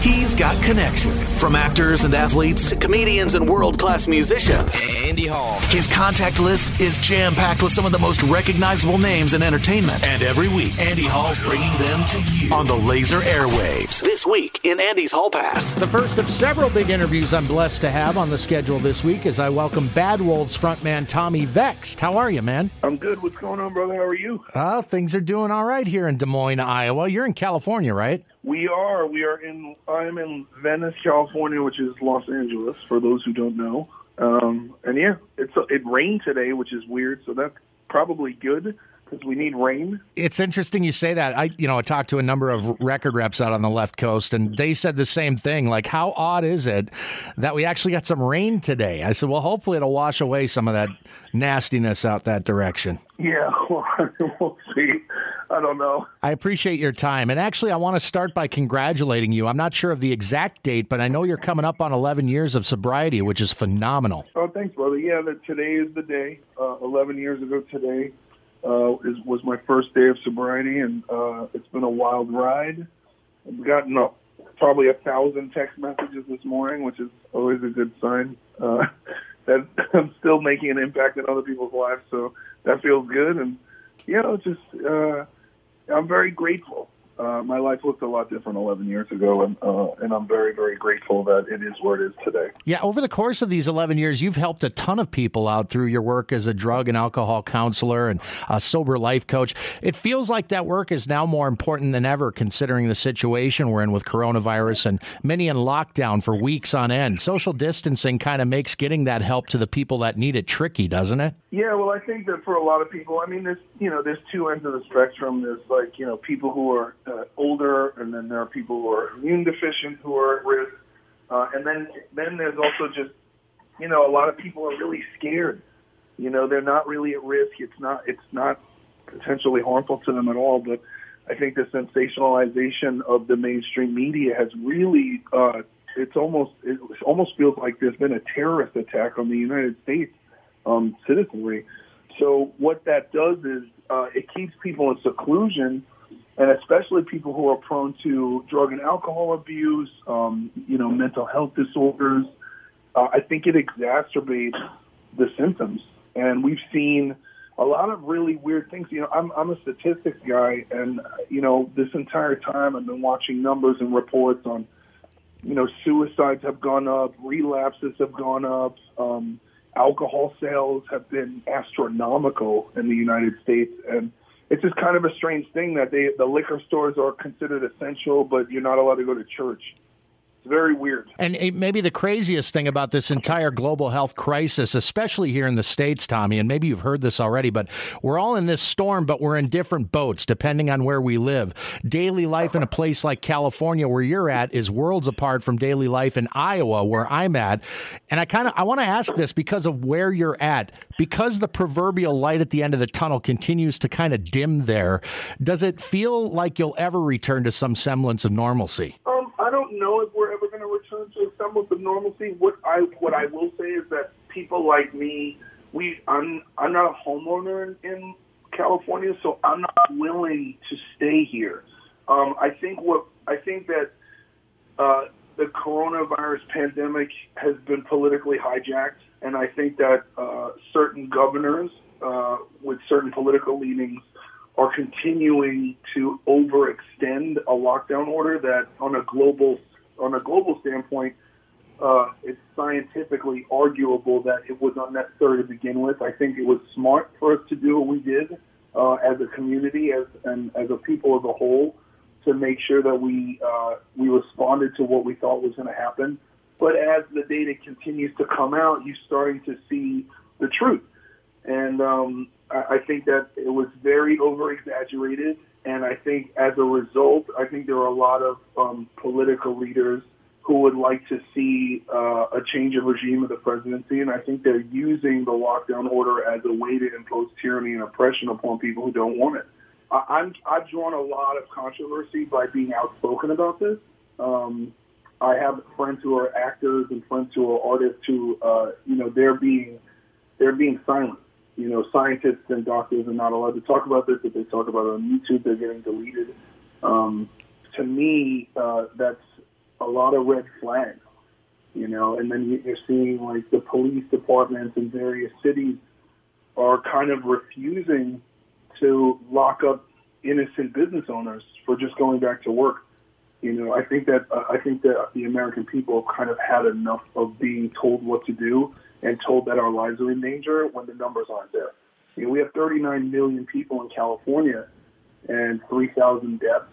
He's got connections from actors and athletes to comedians and world class musicians. Andy Hall. His contact list is jam packed with some of the most recognizable names in entertainment. And every week, Andy Hall's bringing them to you on the laser airwaves. This week in Andy's Hall Pass. The first of several big interviews I'm blessed to have on the schedule this week as I welcome Bad Wolves frontman Tommy Vext. How are you, man? I'm good. What's going on, brother? How are you? Oh, things are doing all right here in Des Moines, Iowa. You're in California, right? We are. We are in. I'm in Venice, California, which is Los Angeles. For those who don't know, um, and yeah, it's it rained today, which is weird. So that's probably good because we need rain. It's interesting you say that. I, you know, I talked to a number of record reps out on the left coast, and they said the same thing. Like, how odd is it that we actually got some rain today? I said, well, hopefully it'll wash away some of that nastiness out that direction. Yeah, well, we'll see. I don't know. I appreciate your time. And actually, I want to start by congratulating you. I'm not sure of the exact date, but I know you're coming up on 11 years of sobriety, which is phenomenal. Oh, thanks, brother. Yeah, that today is the day. Uh, 11 years ago today uh, is, was my first day of sobriety, and uh, it's been a wild ride. I've gotten a, probably a thousand text messages this morning, which is always a good sign uh, that I'm still making an impact in other people's lives. So that feels good, and you know, just uh, I'm very grateful. Uh, my life looked a lot different 11 years ago, and uh, and I'm very very grateful that it is where it is today. Yeah, over the course of these 11 years, you've helped a ton of people out through your work as a drug and alcohol counselor and a sober life coach. It feels like that work is now more important than ever, considering the situation we're in with coronavirus and many in lockdown for weeks on end. Social distancing kind of makes getting that help to the people that need it tricky, doesn't it? Yeah, well, I think that for a lot of people, I mean, there's you know, there's two ends of the spectrum. There's like you know, people who are uh, older, and then there are people who are immune deficient who are at risk, uh, and then then there's also just you know, a lot of people are really scared. You know, they're not really at risk. It's not it's not potentially harmful to them at all, but I think the sensationalization of the mainstream media has really uh, it's almost it almost feels like there's been a terrorist attack on the United States um, citizenry. So what that does is uh, it keeps people in seclusion, and especially people who are prone to drug and alcohol abuse, um, you know, mental health disorders. Uh, I think it exacerbates the symptoms, and we've seen a lot of really weird things. You know, I'm I'm a statistics guy, and you know, this entire time I've been watching numbers and reports on, you know, suicides have gone up, relapses have gone up. Um, alcohol sales have been astronomical in the United States, and it's just kind of a strange thing that they the liquor stores are considered essential, but you're not allowed to go to church. Very weird. And maybe the craziest thing about this entire global health crisis, especially here in the States, Tommy, and maybe you've heard this already, but we're all in this storm, but we're in different boats depending on where we live. Daily life in a place like California, where you're at, is worlds apart from daily life in Iowa, where I'm at. And I kind of I want to ask this because of where you're at, because the proverbial light at the end of the tunnel continues to kind of dim there. Does it feel like you'll ever return to some semblance of normalcy? Um, I don't know if we're ever going to return to semblance of normalcy. What I what I will say is that people like me, we I'm I'm not a homeowner in, in California, so I'm not willing to stay here. Um, I think what I think that uh, the coronavirus pandemic has been politically hijacked, and I think that uh, certain governors uh, with certain political leanings are continuing to overextend a lockdown order that, on a global on a global standpoint, uh, it's scientifically arguable that it was unnecessary to begin with. I think it was smart for us to do what we did uh, as a community, as and as a people as a whole, to make sure that we uh, we responded to what we thought was going to happen. But as the data continues to come out, you're starting to see the truth, and um, I, I think that it was very over exaggerated. And I think as a result, I think there are a lot of um, political leaders who would like to see uh, a change of regime of the presidency, and I think they're using the lockdown order as a way to impose tyranny and oppression upon people who don't want it. I, I'm I've drawn a lot of controversy by being outspoken about this. Um, I have friends who are actors and friends who are artists who, uh, you know, they're being they're being silent. You know, scientists and doctors are not allowed to talk about this. If they talk about it on YouTube, they're getting deleted. Um, to me, uh, that's a lot of red flags, you know. And then you're seeing like the police departments in various cities are kind of refusing to lock up innocent business owners for just going back to work. You know, I think that uh, I think that the American people kind of had enough of being told what to do and told that our lives are in danger when the numbers aren't there. You know, we have 39 million people in California and 3,000 deaths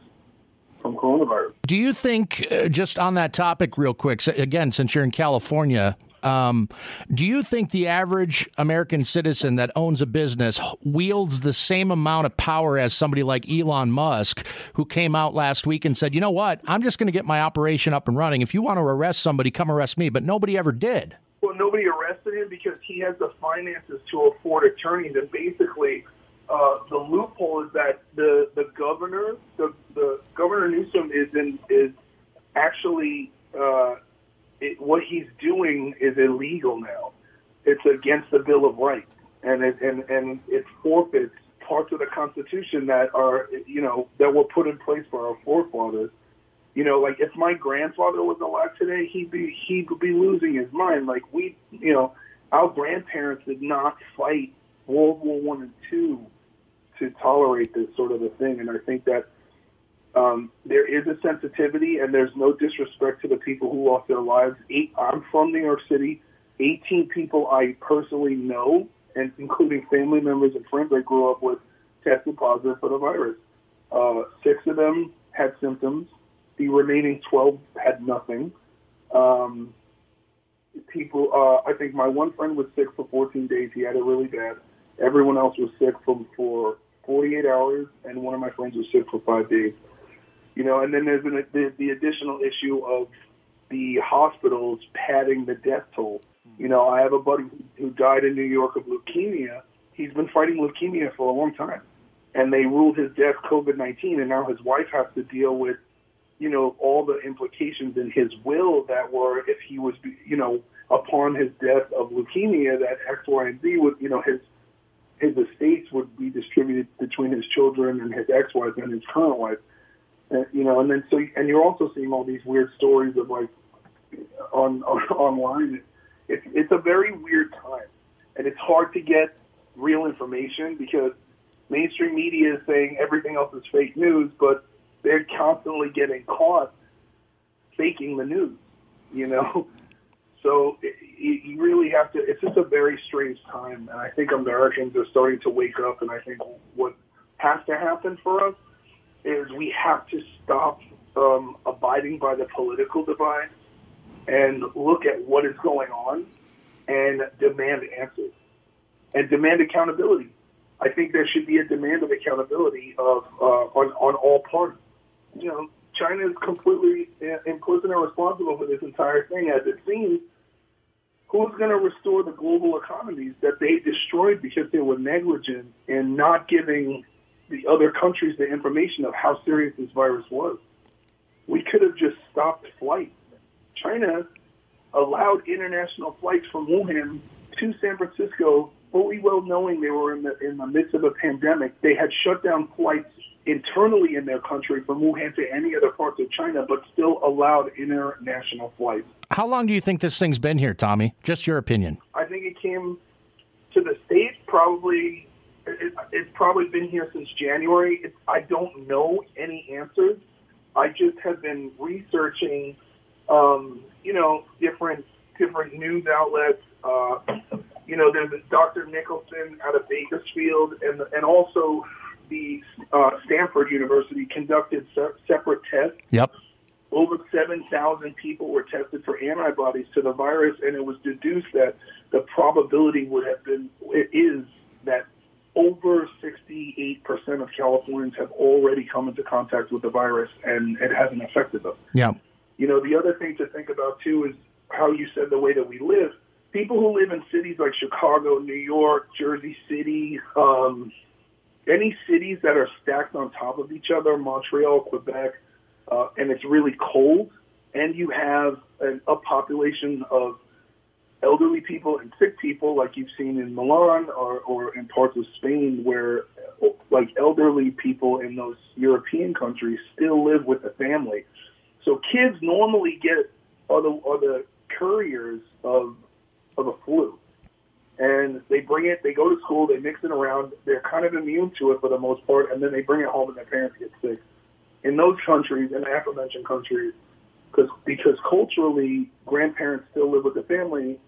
from coronavirus. Do you think, uh, just on that topic, real quick, so again, since you're in California, um, do you think the average American citizen that owns a business wields the same amount of power as somebody like Elon Musk, who came out last week and said, you know what, I'm just going to get my operation up and running. If you want to arrest somebody, come arrest me. But nobody ever did. Nobody arrested him because he has the finances to afford attorneys. And basically, uh, the loophole is that the, the governor, the, the governor Newsom is in, is actually uh, it, what he's doing is illegal now. It's against the Bill of Rights, and it, and and it forfeits parts of the Constitution that are you know that were put in place for our forefathers. You know, like if my grandfather was alive today, he'd be he'd be losing his mind. Like we, you know, our grandparents did not fight World War One and two to tolerate this sort of a thing, and I think that um, there is a sensitivity, and there's no disrespect to the people who lost their lives. Eight, I'm from New York City. 18 people I personally know, and including family members and friends I grew up with, tested positive for the virus. Uh, six of them had symptoms. The remaining 12 had nothing. Um, people, uh, I think my one friend was sick for 14 days. He had it really bad. Everyone else was sick for, for 48 hours, and one of my friends was sick for five days. You know, and then there's an, the, the additional issue of the hospitals padding the death toll. You know, I have a buddy who died in New York of leukemia. He's been fighting leukemia for a long time, and they ruled his death COVID-19, and now his wife has to deal with, you know, all the implications in his will that were if he was, you know, upon his death of leukemia, that X, Y, and Z would, you know, his his estates would be distributed between his children and his ex-wife and his current wife. And, you know, and then so and you're also seeing all these weird stories of like on, on online. It's it's a very weird time, and it's hard to get real information because mainstream media is saying everything else is fake news, but they're constantly getting caught faking the news. You know, so it, you really have to. It's just a very strange time, and I think Americans are starting to wake up. And I think what has to happen for us is we have to stop um, abiding by the political divide and look at what is going on and demand answers and demand accountability. I think there should be a demand of accountability of uh, on on all parties. You know, China is completely implicit and responsible for this entire thing, as it seems. Who's going to restore the global economies that they destroyed because they were negligent in not giving the other countries the information of how serious this virus was. We could have just stopped flights. China allowed international flights from Wuhan to San Francisco, fully well knowing they were in the in the midst of a pandemic. They had shut down flights internally in their country from Wuhan to any other parts of China, but still allowed international flights. How long do you think this thing's been here, Tommy? Just your opinion. I think it came to the states probably it, it's probably been here since January. It, I don't know any answers. I just have been researching, um, you know, different different news outlets. Uh, you know, there's Dr. Nicholson out of Bakersfield, and and also the uh, Stanford University conducted se- separate tests. Yep. Over 7,000 people were tested for antibodies to the virus, and it was deduced that the probability would have been it is that over 68% of Californians have already come into contact with the virus and it hasn't affected them. Yeah. You know, the other thing to think about too is how you said the way that we live. People who live in cities like Chicago, New York, Jersey City, um, any cities that are stacked on top of each other, Montreal, Quebec, uh, and it's really cold, and you have an, a population of elderly people and sick people, like you've seen in Milan or, or in parts of Spain, where like elderly people in those European countries still live with the family. So kids normally get are the are the couriers of of a flu, and they bring it. They go to school. They mix it around. They're kind of immune to it for the most part, and then they bring it home, and their parents get sick. In those countries, in the aforementioned countries, because because culturally, grandparents still live with the family.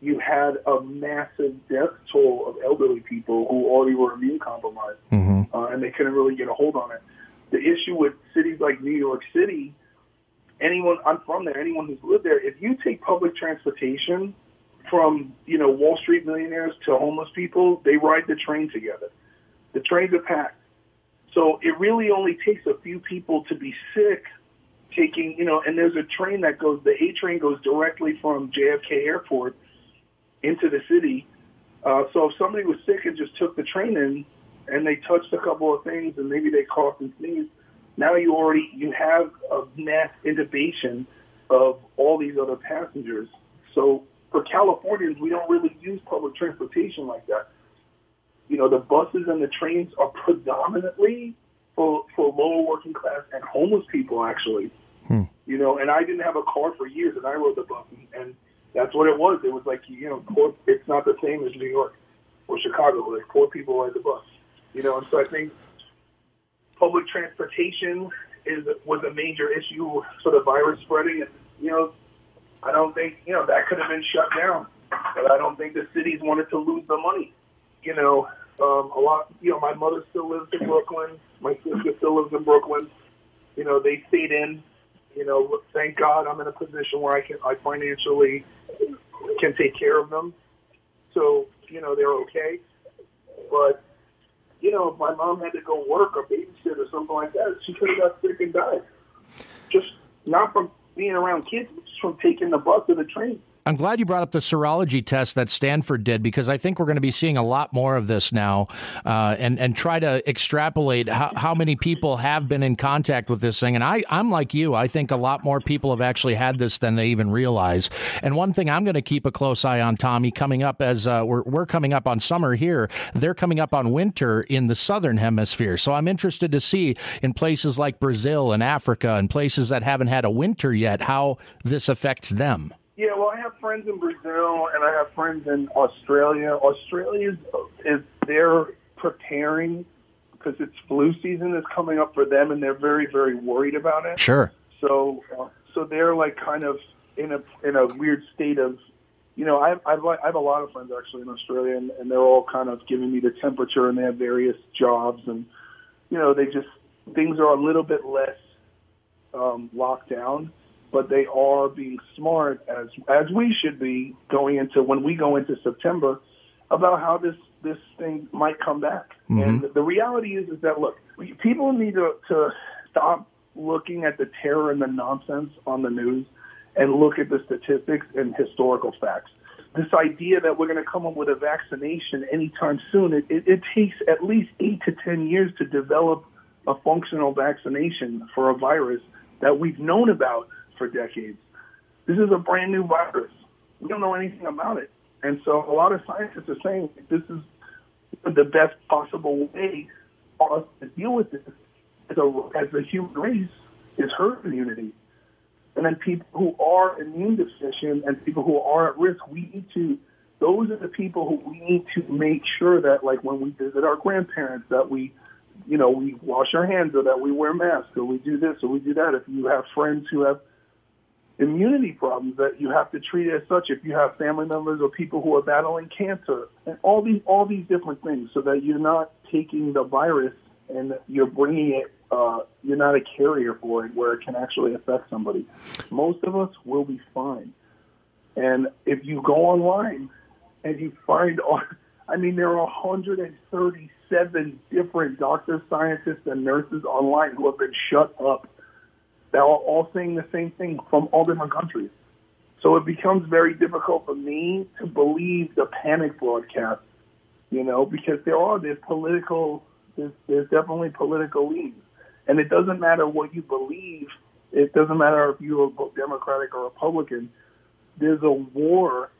You had a massive death toll of elderly people who already were immune compromised, Mm-hmm. uh, and they couldn't really get a hold on it. The issue with cities like New York City, anyone I'm from there, anyone who's lived there, if you take public transportation from you know Wall Street millionaires to homeless people, they ride the train together. The trains are packed, so it really only takes a few people to be sick. Taking you know, and there's a train that goes. The A train goes directly from JFK Airport into the city. Uh, so if somebody was sick and just took the train in, and they touched a couple of things, and maybe they coughed and sneezed, now you already you have a mass intubation of all these other passengers. So for Californians, we don't really use public transportation like that. You know, the buses and the trains are predominantly for for lower working class and homeless people, actually. Hmm. You know, and I didn't have a car for years, and I rode the bus, and, and that's what it was. It was like you know, poor, it's not the same as New York or Chicago. Like poor people ride the bus. You know, and so I think public transportation is was a major issue for the virus spreading. And you know, I don't think you know that could have been shut down, but I don't think the cities wanted to lose the money. You know, um, a lot. You know, my mother still lives in Brooklyn. My sister still lives in Brooklyn. You know, they stayed in. You know, thank God I'm in a position where I can I financially can take care of them. So you know they're okay. But you know, if my mom had to go work or babysit or something like that, she could have got sick and died. Just not from being around kids, from taking the bus or the train. I'm glad you brought up the serology test that Stanford did because I think we're going to be seeing a lot more of this now, uh, and and try to extrapolate how, how many people have been in contact with this thing. And I I'm like you. I think a lot more people have actually had this than they even realize. And one thing I'm going to keep a close eye on, Tommy, coming up as uh, we're we're coming up on summer here, they're coming up on winter in the southern hemisphere. So I'm interested to see in places like Brazil and Africa and places that haven't had a winter yet how this affects them. Yeah, well, I have friends in Brazil and I have friends in Australia. Australia is, is they're preparing because it's flu season is coming up for them, and they're very, very worried about it. Sure. So, uh, so they're like kind of in a in a weird state of, you know, I have, I have, I have a lot of friends actually in Australia, and, and they're all kind of giving me the temperature, and they have various jobs, and you know, they just things are a little bit less um, locked down but they are being smart as as we should be going into when we go into September about how this this thing might come back. Mm-hmm. And the reality is is that look, people need to, to stop looking at the terror and the nonsense on the news and look at the statistics and historical facts. This idea that we're going to come up with a vaccination anytime soon, it, it, it takes at least eight to ten years to develop a functional vaccination for a virus that we've known about for decades. This is a brand new virus. We don't know anything about it. And so a lot of scientists are saying this is the best possible way for us to deal with this as a, as a human race is herd immunity. And then people who are immune deficient and people who are at risk, we need to, those are the people who we need to make sure that, like when we visit our grandparents, that we, you know, we wash our hands or that we wear masks or we do this or we do that. If you have friends who have immunity problems that you have to treat as such if you have family members or people who are battling cancer and all these all these different things so that you're not taking the virus and you're bringing it uh, you're not a carrier for it where it can actually affect somebody. Most of us will be fine. And if you go online and you find i mean there are 137 different doctors scientists and nurses online who have been shut up that are all saying the same thing from all different countries. So it becomes very difficult for me to believe the panic broadcast, you know, because there are there's political there's, there's definitely political leans, and it doesn't matter what you believe. It doesn't matter if you're Democratic or Republican. There's a war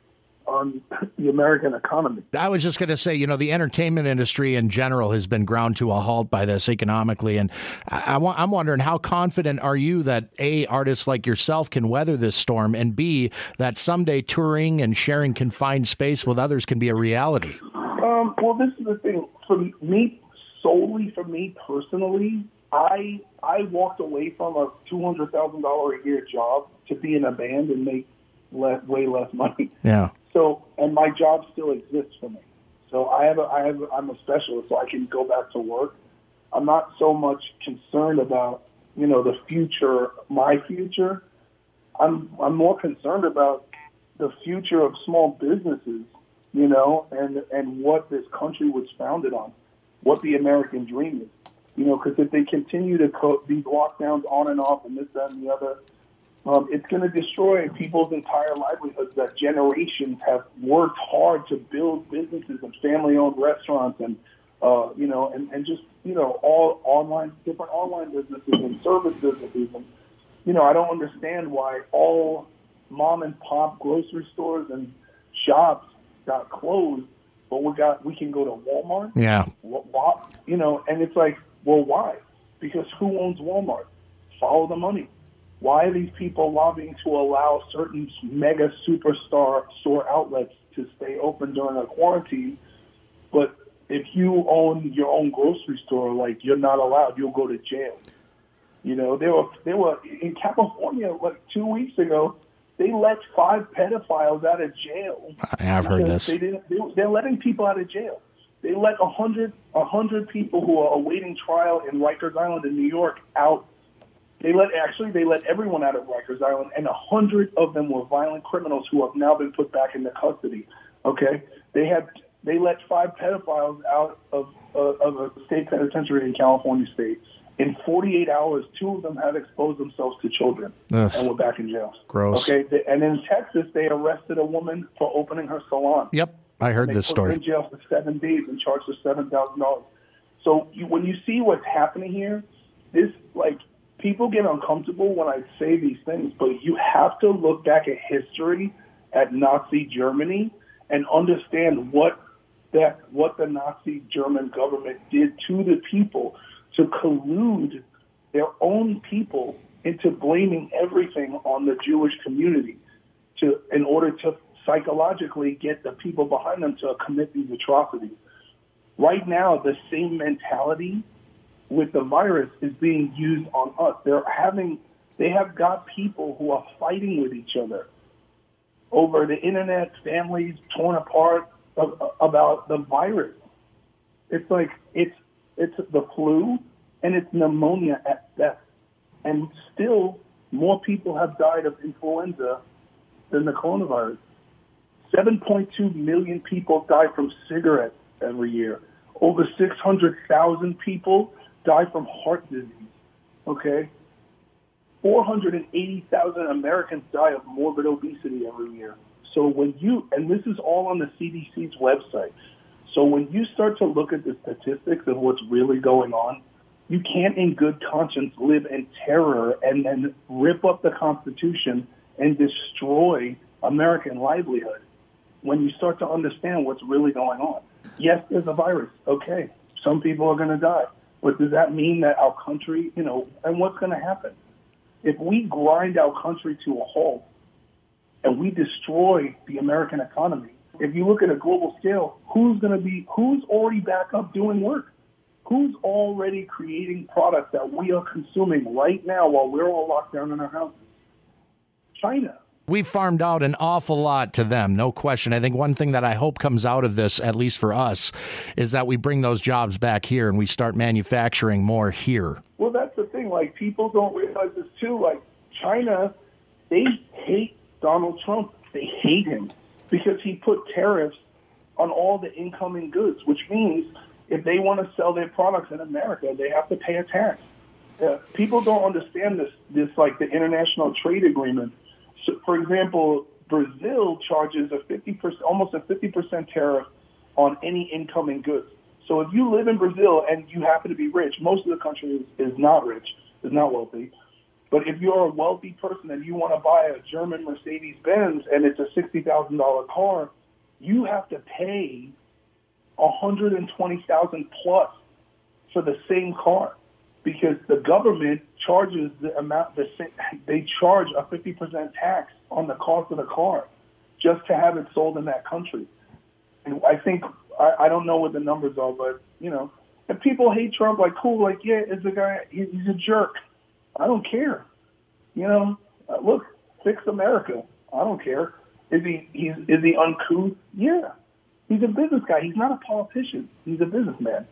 on the American economy. I was just going to say, you know, the entertainment industry in general has been ground to a halt by this economically, and I, I, am wondering how confident are you that a artists like yourself can weather this storm, and b that someday touring and sharing confined space with others can be a reality. Um, well, this is the thing for me solely for me personally. I I walked away from a two hundred thousand dollar a year job to be in a band and make less, way less money. Yeah. So, and my job still exists for me. So I have a, I have, I'm a specialist, so I can go back to work. I'm not so much concerned about, you know, the future, my future. I'm, I'm more concerned about the future of small businesses, you know, and, and what this country was founded on, what the American dream is, you know, because if they continue to co- these lockdowns on and off and this, that, and the other, um, it's going to destroy people's entire livelihoods that generations have worked hard to build businesses and family-owned restaurants and uh, you know and, and just you know all online different online businesses and service businesses and you know I don't understand why all mom and pop grocery stores and shops got closed, but we got we can go to Walmart. Yeah. You know, and it's like, well, why? Because who owns Walmart? Follow the money. Why are these people lobbying to allow certain mega superstar store outlets to stay open during a quarantine? But if you own your own grocery store, like you're not allowed, you'll go to jail. You know, they were they were in California like two weeks ago. They let five pedophiles out of jail. I have heard this. They didn't. They, they're letting people out of jail. They let a hundred a hundred people who are awaiting trial in Rikers Island in New York out they let actually they let everyone out of Rikers Island, and a hundred of them were violent criminals who have now been put back into custody. Okay, they had they let five pedophiles out of uh, of a state penitentiary in California State. In 48 hours, two of them had exposed themselves to children Ugh. and were back in jail. Gross. Okay, and in Texas, they arrested a woman for opening her salon. Yep, I heard this story. in jail for seven days and charged her seven thousand dollars. So you, when you see what's happening here, this like people get uncomfortable when I say these things, but you have to look back at history at Nazi Germany and understand what that what the Nazi German government did to the people to collude their own people into blaming everything on the Jewish community to in order to psychologically get the people behind them to commit these atrocities. Right now, the same mentality with the virus is being used on us. They're having, they have got people who are fighting with each other over the internet, families torn apart about the virus. It's like it's it's the flu and it's pneumonia at best, and still more people have died of influenza than the coronavirus. 7.2 million people die from cigarettes every year. Over 600,000 people die from heart disease. Okay? 480,000 Americans die of morbid obesity every year. So when you, and this is all on the CDC's website. So when you start to look at the statistics of what's really going on, you can't in good conscience live in terror and then rip up the Constitution and destroy American livelihood when you start to understand what's really going on. Yes, there's a virus. Okay. Some people are going to die. But does that mean that our country, you know, and what's going to happen? If we grind our country to a halt and we destroy the American economy, if you look at a global scale, who's going to be, who's already back up doing work? Who's already creating products that we are consuming right now while we're all locked down in our houses? China. We've farmed out an awful lot to them, no question. I think one thing that I hope comes out of this, at least for us, is that we bring those jobs back here and we start manufacturing more here. Well, that's the thing. Like, people don't realize this too. Like, China, they hate Donald Trump. They hate him because he put tariffs on all the incoming goods, which means if they want to sell their products in America, they have to pay a tax. Uh, people don't understand this, this like the international trade agreement so, for example, Brazil charges a 50%, almost a 50% tariff on any incoming goods. So if you live in Brazil and you happen to be rich, most of the country is, is not rich, is not wealthy. But if you're a wealthy person and you want to buy a German Mercedes Benz and it's a sixty thousand dollar car, you have to pay a hundred and twenty thousand plus for the same car because the government charges the amount the they charge a fifty percent tax on the cost of the car just to have it sold in that country. And I think I, I don't know what the numbers are, but you know, if people hate Trump, like cool, like yeah, is a guy he's a jerk. I don't care. You know, uh, look, fix America. I don't care. Is he he's is he uncouth? Yeah. He's a business guy. He's not a politician. He's a businessman.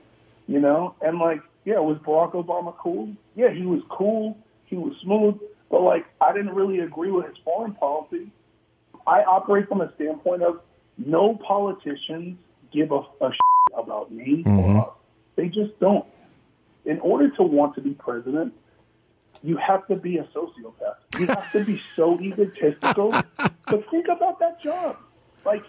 You know, and like, yeah, was Barack Obama cool? Yeah, he was cool. He was smooth. But like, I didn't really agree with his foreign policy. I operate from a standpoint of no politicians give a, a about me mm-hmm. or us. They just don't. In order to want to be president, you have to be a sociopath. You have to be so egotistical. but think about that job. Like,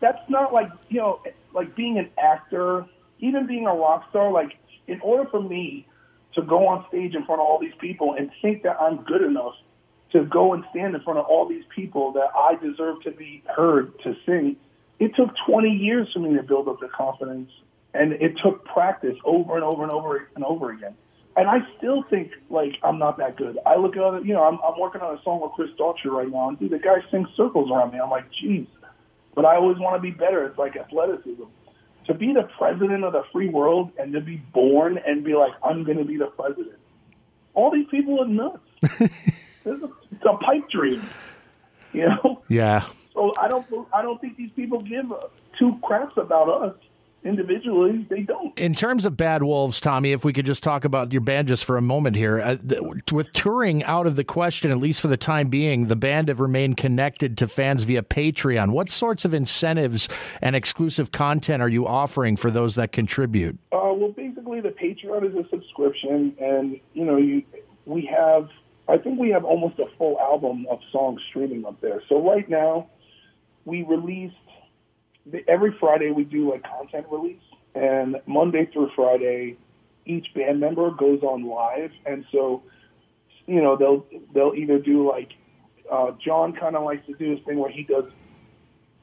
that's not like, you know, like being an actor, even being a rock star. Like, in order for me to go on stage in front of all these people and think that I'm good enough to go and stand in front of all these people that I deserve to be heard to sing, it took 20 years for me to build up the confidence. And it took practice over and over and over and over again and I still think like I'm not that good. I look at it, you know, I'm, I'm working on a song with Chris Daughtry right now, and dude, the guy sings circles around me. I'm like, jeez, but I always want to be better. It's like athleticism. To be the president of the free world and to be born and be like, I'm going to be the president. All these people are nuts. it's, a, it's a pipe dream, you know. Yeah. So I don't, I don't think these people give two craps about us individually, they don't. In terms of Bad Wolves, Tommy, if we could just talk about your band just for a moment here. Uh, th- with touring out of the question, at least for the time being, the band have remained connected to fans via Patreon. What sorts of incentives and exclusive content are you offering for those that contribute? Uh, well, basically, the Patreon is a subscription, and you know, you we have. I think we have almost a full album of songs streaming up there. So right now, we released every Friday we do a content release, and Monday through Friday, each band member goes on live, and so you know they'll they'll either do like uh, John kind of likes to do this thing where he does.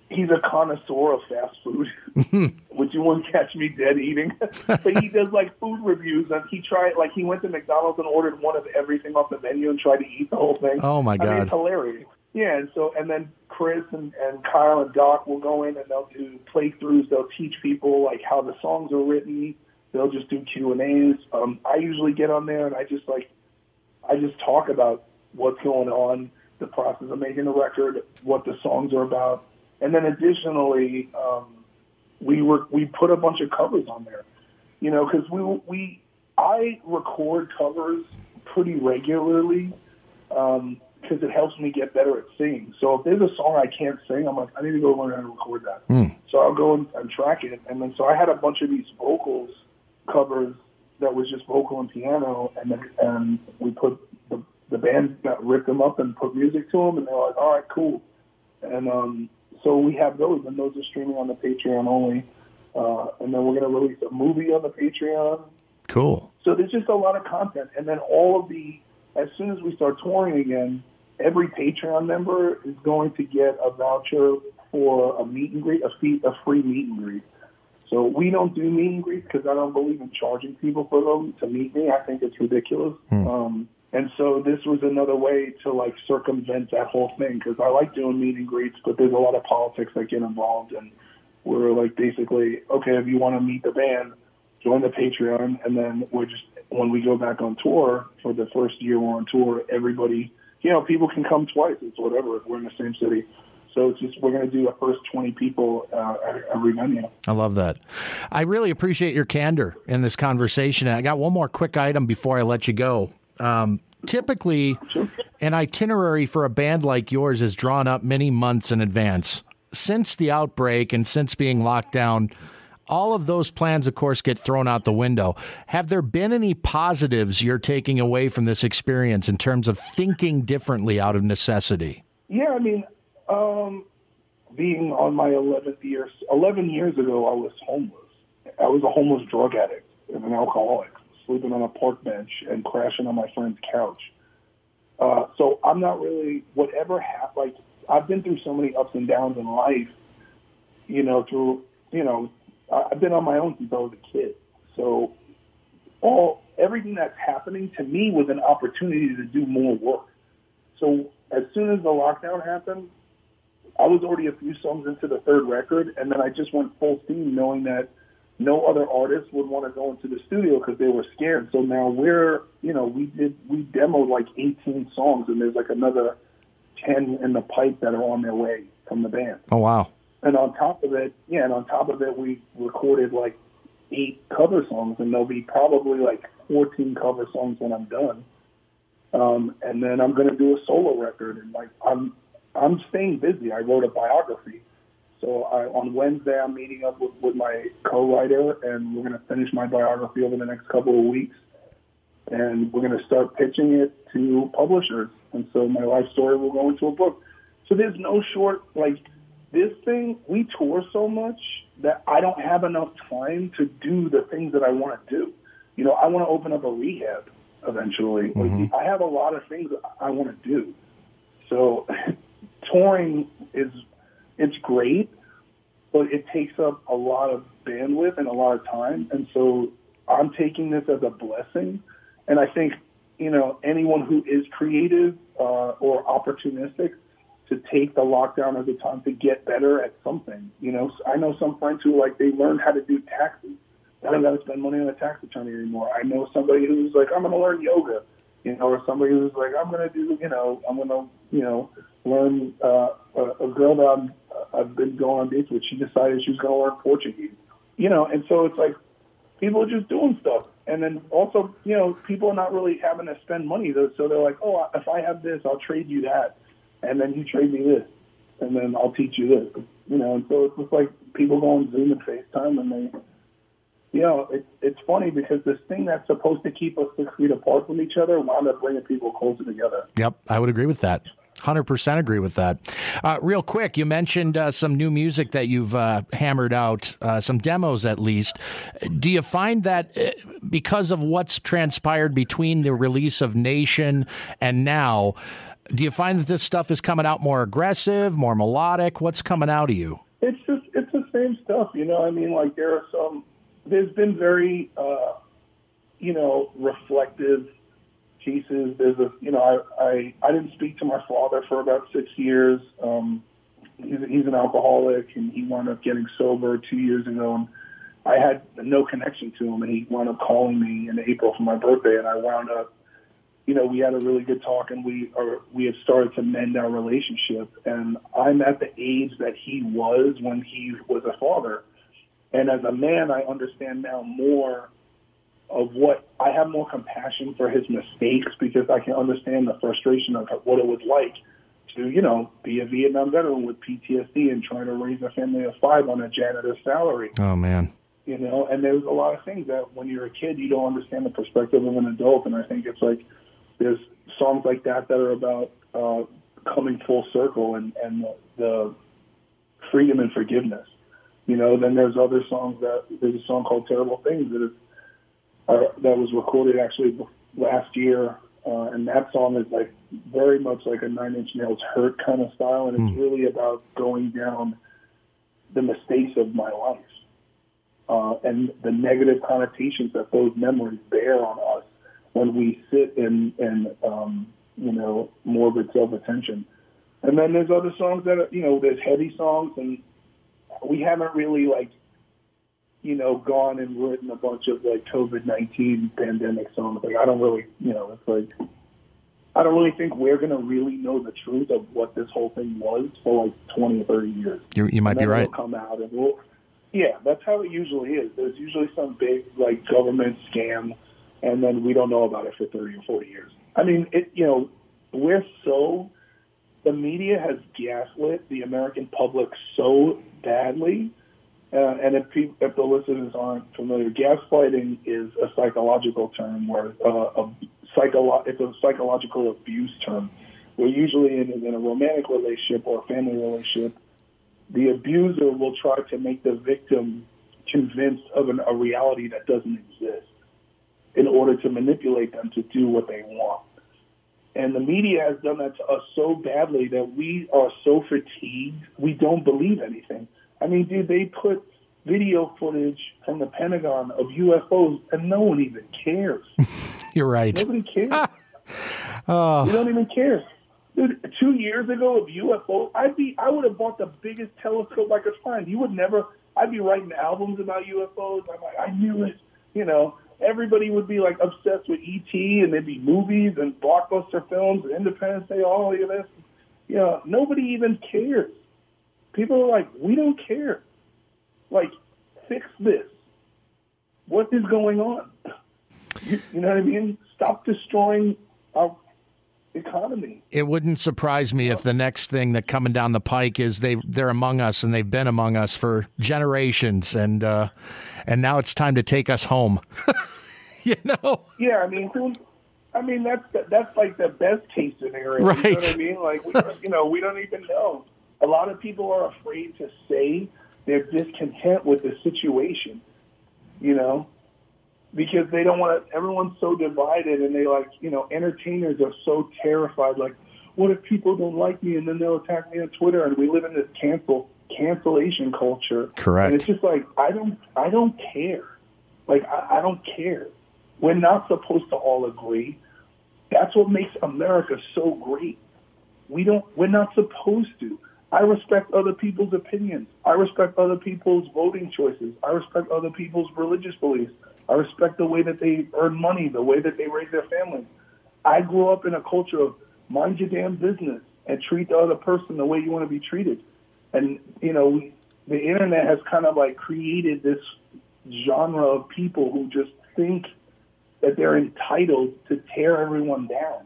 He's a connoisseur of fast food, which you won't catch me dead eating. but he does like food reviews, and he tried like he went to McDonald's and ordered one of everything off the menu and tried to eat the whole thing. Oh my god, I mean, it's hilarious. Yeah, and so and then Chris and, and Kyle and Doc will go in and they'll do playthroughs. They'll teach people like how the songs are written. They'll just do Q and A's. Um, I usually get on there and I just like I just talk about what's going on, the process of making the record, what the songs are about, and then additionally, um, we were we put a bunch of covers on there. You know, because we we I record covers pretty regularly. Um, because it helps me get better at singing. So if there's a song I can't sing, I'm like, I need to go learn how to record that. Mm. So I'll go and, and track it. And then so I had a bunch of these vocals covers that was just vocal and piano, and then and we put the the band got ripped them up and put music to them, and they're like, all right, cool. And um, so we have those, and those are streaming on the Patreon only. Uh, and then we're going to release a movie on the Patreon. Cool. So there's just a lot of content, and then all of the as soon as we start touring again, every Patreon member is going to get a voucher for a meet and greet, a, fee, a free meet and greet. So we don't do meet and greets because I don't believe in charging people for them to meet me. I think it's ridiculous. Hmm. Um, and so this was another way to like circumvent that whole thing because I like doing meet and greets, but there's a lot of politics that get involved, and we're like basically okay if you want to meet the band, join the Patreon, and then we're just when we go back on tour for the first year we're on tour, everybody you know, people can come twice. It's whatever if we're in the same city. So it's just we're going to do the first 20 people uh, at every venue. I love that. I really appreciate your candor in this conversation. And I got one more quick item before I let you go. Um, typically, sure. an itinerary for a band like yours is drawn up many months in advance. Since the outbreak and since being locked down, all of those plans, of course, get thrown out the window. Have there been any positives you're taking away from this experience in terms of thinking differently out of necessity? Yeah, I mean, um, being on my 11th year, 11 years ago, I was homeless. I was a homeless drug addict and an alcoholic, sleeping on a park bench and crashing on my friend's couch. Uh, so I'm not really whatever happened. Like I've been through so many ups and downs in life. You know, through you know, I've been on my own since I was a kid. So all everything that's happening to me was an opportunity to do more work. So as soon as the lockdown happened, I was already a few songs into the third record, and then I just went full steam, knowing that no other artists would want to go into the studio because they were scared. So now we're, you know, we did we demoed like 18 songs, and there's like another 10 in the pipe that are on their way from the band. Oh wow! And on top of it, yeah, and on top of it, we recorded like eight cover songs, and there'll be probably like 14 cover songs when I'm done. Um, and then I'm going to do a solo record, and like I'm I'm staying busy. I wrote a biography so I, on Wednesday, I'm meeting up with, with my co-writer, and we're going to finish my biography over the next couple of weeks. And we're going to start pitching it to publishers. And so my life story will go into a book. So there's no short, like, this thing, we tour so much that I don't have enough time to do the things that I want to do. You know, I want to open up a rehab eventually. Mm-hmm. Like, I have a lot of things I want to do. So touring is it's great, but it takes up a lot of bandwidth and a lot of time. And so I'm taking this as a blessing. And I think, you know, anyone who is creative uh, or opportunistic to take the lockdown as a time to get better at something. You know, I know some friends who like they learned how to do taxes. I don't got to spend money on a tax attorney anymore. I know somebody who's like, I'm going to learn yoga, you know, or somebody who's like, I'm going to do, you know, I'm going to, you know, learn uh, a, a girl that I'm I've been going on dates with. She decided she was going to learn Portuguese. You know, and so it's like people are just doing stuff. And then also, you know, people are not really having to spend money though. So they're like, oh, if I have this, I'll trade you that, and then you trade me this, and then I'll teach you this. You know, and so it's just like people go on Zoom and FaceTime, and they, you know, it, it's funny because this thing that's supposed to keep us six feet apart from each other wound up bringing people closer together. Yep, I would agree with that. 100% agree with that. Uh, real quick, you mentioned uh, some new music that you've uh, hammered out, uh, some demos at least. Do you find that uh, because of what's transpired between the release of Nation and now, do you find that this stuff is coming out more aggressive, more melodic? What's coming out of you? It's just, it's the same stuff, you know. I mean, like there are some, there's been very, uh, you know, reflective pieces. There's a, you know, I, I, I didn't speak to my father for about six years. Um, he's, he's an alcoholic and he wound up getting sober two years ago. And I had no connection to him and he wound up calling me in April for my birthday. And I wound up, you know, we had a really good talk and we are, we have started to mend our relationship. And I'm at the age that he was when he was a father. And as a man, I understand now more of what I have more compassion for his mistakes because I can understand the frustration of what it was like to, you know, be a Vietnam veteran with PTSD and trying to raise a family of five on a janitor's salary. Oh man. You know, and there's a lot of things that when you're a kid you don't understand the perspective of an adult and I think it's like there's songs like that that are about uh, coming full circle and, and the, the freedom and forgiveness. You know, then there's other songs that there's a song called Terrible Things that is uh, that was recorded actually last year, uh, and that song is like very much like a Nine Inch Nails "Hurt" kind of style, and it's mm. really about going down the mistakes of my life uh, and the negative connotations that those memories bear on us when we sit in in um, you know morbid self attention. And then there's other songs that are, you know there's heavy songs, and we haven't really like you know, gone and written a bunch of like COVID nineteen pandemic songs. Like I don't really, you know, it's like I don't really think we're gonna really know the truth of what this whole thing was for like twenty or thirty years. you you might be right. We'll come out and we'll, yeah, that's how it usually is. There's usually some big like government scam, and then we don't know about it for thirty or forty years. I mean, it, you know, we're so the media has gaslit the American public so badly uh, and if, people, if the listeners aren't familiar, gaslighting is a psychological term where uh, a psycholo- it's a psychological abuse term. Where usually in, in a romantic relationship or a family relationship, the abuser will try to make the victim convinced of an, a reality that doesn't exist in order to manipulate them to do what they want. And the media has done that to us so badly that we are so fatigued, we don't believe anything. I mean, dude, they put video footage from the Pentagon of UFOs, and no one even cares. You're right. Nobody cares. oh. You don't even care. Dude, two years ago of UFOs, I'd be, I would have bought the biggest telescope I could find. You would never. I'd be writing albums about UFOs. I'm like, I knew it. You know, everybody would be like obsessed with ET, and there'd be movies and blockbuster films and Independence Day, all of this. You know, nobody even cares. People are like, we don't care. Like, fix this. What is going on? You, you know what I mean? Stop destroying our economy. It wouldn't surprise me if the next thing that coming down the pike is they they're among us and they've been among us for generations and uh, and now it's time to take us home. you know? Yeah, I mean, who, I mean that's that's like the best case scenario. Right. You know what I mean? Like we, you know, we don't even know. A lot of people are afraid to say they're discontent with the situation. You know, because they don't want to. Everyone's so divided, and they like you know, entertainers are so terrified. Like, what if people don't like me, and then they'll attack me on Twitter, and we live in this cancel cancellation culture. Correct. And it's just like I don't I don't care. Like I, I don't care. We're not supposed to all agree. That's what makes America so great. We don't we're not supposed to. I respect other people's opinions. I respect other people's voting choices. I respect other people's religious beliefs. I respect the way that they earn money, the way that they raise their families. I grew up in a culture of mind your damn business and treat the other person the way you want to be treated and you know we, the internet has kind of like created this genre of people who just think that they're entitled to tear everyone down.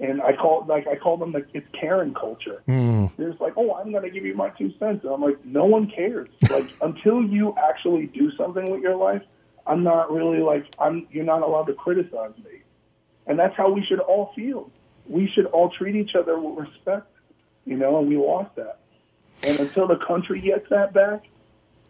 And I call like I call them like it's Karen culture. Mm. There's like, oh, I'm going to give you my two cents, and I'm like, no one cares. like until you actually do something with your life, I'm not really like I'm. You're not allowed to criticize me, and that's how we should all feel. We should all treat each other with respect, you know. And we lost that. And until the country gets that back,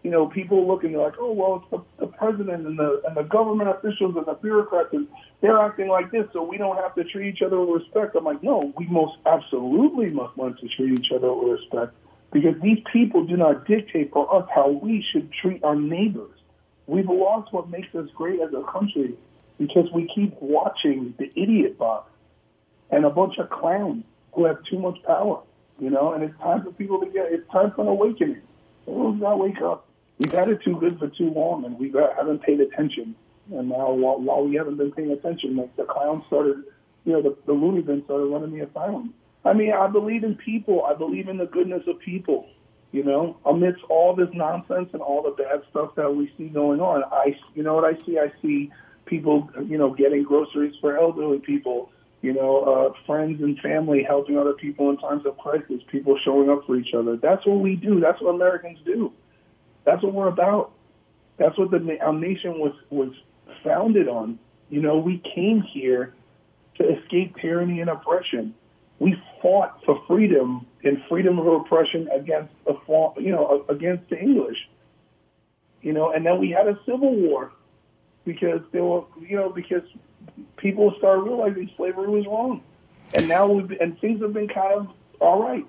you know, people look and they're like, oh well, it's the, the president and the and the government officials and the bureaucrats and they're acting like this, so we don't have to treat each other with respect. I'm like, no, we most absolutely must learn to treat each other with respect because these people do not dictate for us how we should treat our neighbors. We've lost what makes us great as a country because we keep watching the idiot box and a bunch of clowns who have too much power you know, and it's time for people to get, it's time for an awakening. Everyone's got to wake up. We've had it too good for too long, and we got, haven't paid attention. And now, while, while we haven't been paying attention, like the clowns started, you know, the, the loony bins started running the asylum. I mean, I believe in people. I believe in the goodness of people. You know, amidst all this nonsense and all the bad stuff that we see going on, I, you know what I see? I see people, you know, getting groceries for elderly people you know, uh, friends and family helping other people in times of crisis, people showing up for each other. That's what we do. That's what Americans do. That's what we're about. That's what the our nation was was founded on. You know, we came here to escape tyranny and oppression. We fought for freedom and freedom of oppression against a you know against the English. You know, and then we had a civil war because there were you know because people start realizing slavery was wrong, and now we've and things have been kind of all right,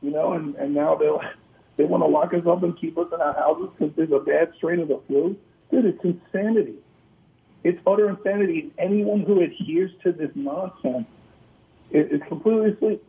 you know, and and now they they want to lock us up and keep us in our houses because there's a bad strain of the flu. Dude, it's insanity. It's utter insanity. Anyone who adheres to this nonsense is, is completely asleep.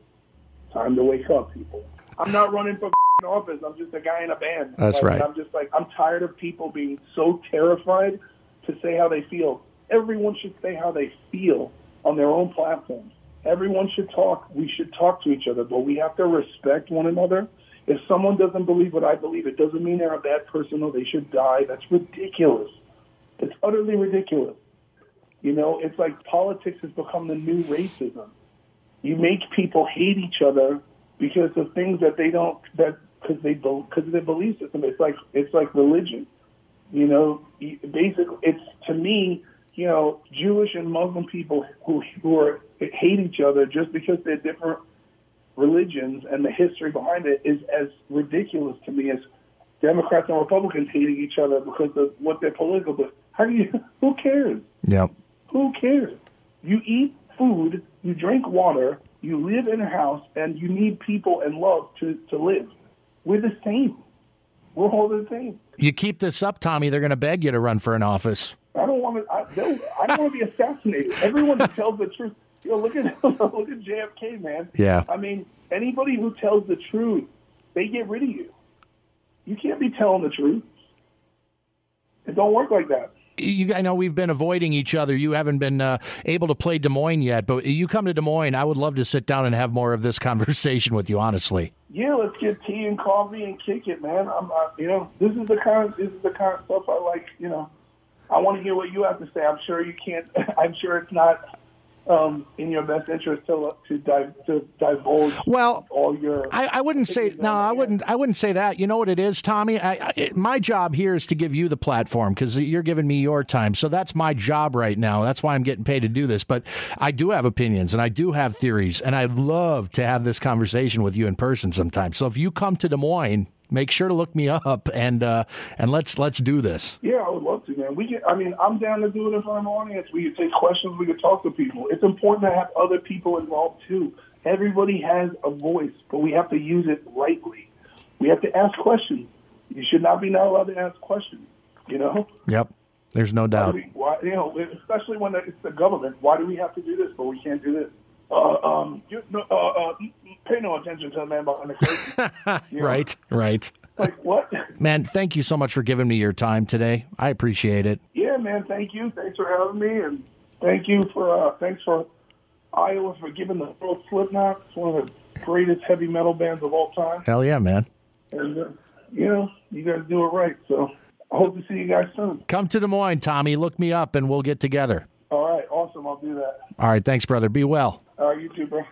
Time to wake up, people. I'm not running for office. I'm just a guy in a band. That's like, right. I'm just like I'm tired of people being so terrified to say how they feel everyone should say how they feel on their own platforms. Everyone should talk. We should talk to each other, but we have to respect one another. If someone doesn't believe what I believe, it doesn't mean they're a bad person or they should die. That's ridiculous. It's utterly ridiculous. You know, it's like politics has become the new racism. You make people hate each other because of things that they don't that because they because of their belief system. It's like it's like religion. You know, basically, it's to me you know, Jewish and Muslim people who who are hate each other just because they're different religions and the history behind it is as ridiculous to me as Democrats and Republicans hating each other because of what their political. But how do you? Who cares? Yeah. Who cares? You eat food, you drink water, you live in a house, and you need people and love to, to live. We're the same. We're all the same. You keep this up, Tommy, they're going to beg you to run for an office. I don't want to. I, I don't want to be assassinated. Everyone who tells the truth. You know, look at look at JFK, man. Yeah. I mean, anybody who tells the truth, they get rid of you. You can't be telling the truth. It don't work like that. You, I know we've been avoiding each other. You haven't been uh, able to play Des Moines yet, but you come to Des Moines. I would love to sit down and have more of this conversation with you. Honestly. Yeah, let's get tea and coffee and kick it, man. I'm, uh, you know, this is the kind of this is the kind of stuff I like. You know, I want to hear what you have to say. I'm sure you can't. I'm sure it's not um, in your best interest to to, dive, to divulge well all your. I, I wouldn't say no. I wouldn't. I wouldn't say that. You know what it is, Tommy. I, I, it, my job here is to give you the platform because you're giving me your time. So that's my job right now. That's why I'm getting paid to do this. But I do have opinions and I do have theories, and I'd love to have this conversation with you in person sometime. So if you come to Des Moines, make sure to look me up and uh, and let's let's do this. Yeah, I would love to, man. We can. I mean, I'm down to do it in front of an audience. We can take questions. We can talk to people. It's important to have other people involved too. Everybody has a voice, but we have to use it rightly. We have to ask questions. You should not be not allowed to ask questions. You know. Yep. There's no doubt. Why, we, why you know, especially when it's the government. Why do we have to do this, but we can't do this? Uh, um, you, uh, uh, pay no attention to the man behind the curtain. You know? right, right. Like what? Man, thank you so much for giving me your time today. I appreciate it. Yeah, man. Thank you. Thanks for having me, and thank you for uh, thanks for Iowa for giving the world Slipknot. It's one of the greatest heavy metal bands of all time. Hell yeah, man. And uh, you know, you guys do it right. So I hope to see you guys soon. Come to Des Moines, Tommy. Look me up, and we'll get together. All right, awesome. I'll do that. All right, thanks, brother. Be well. All right, you too, bro.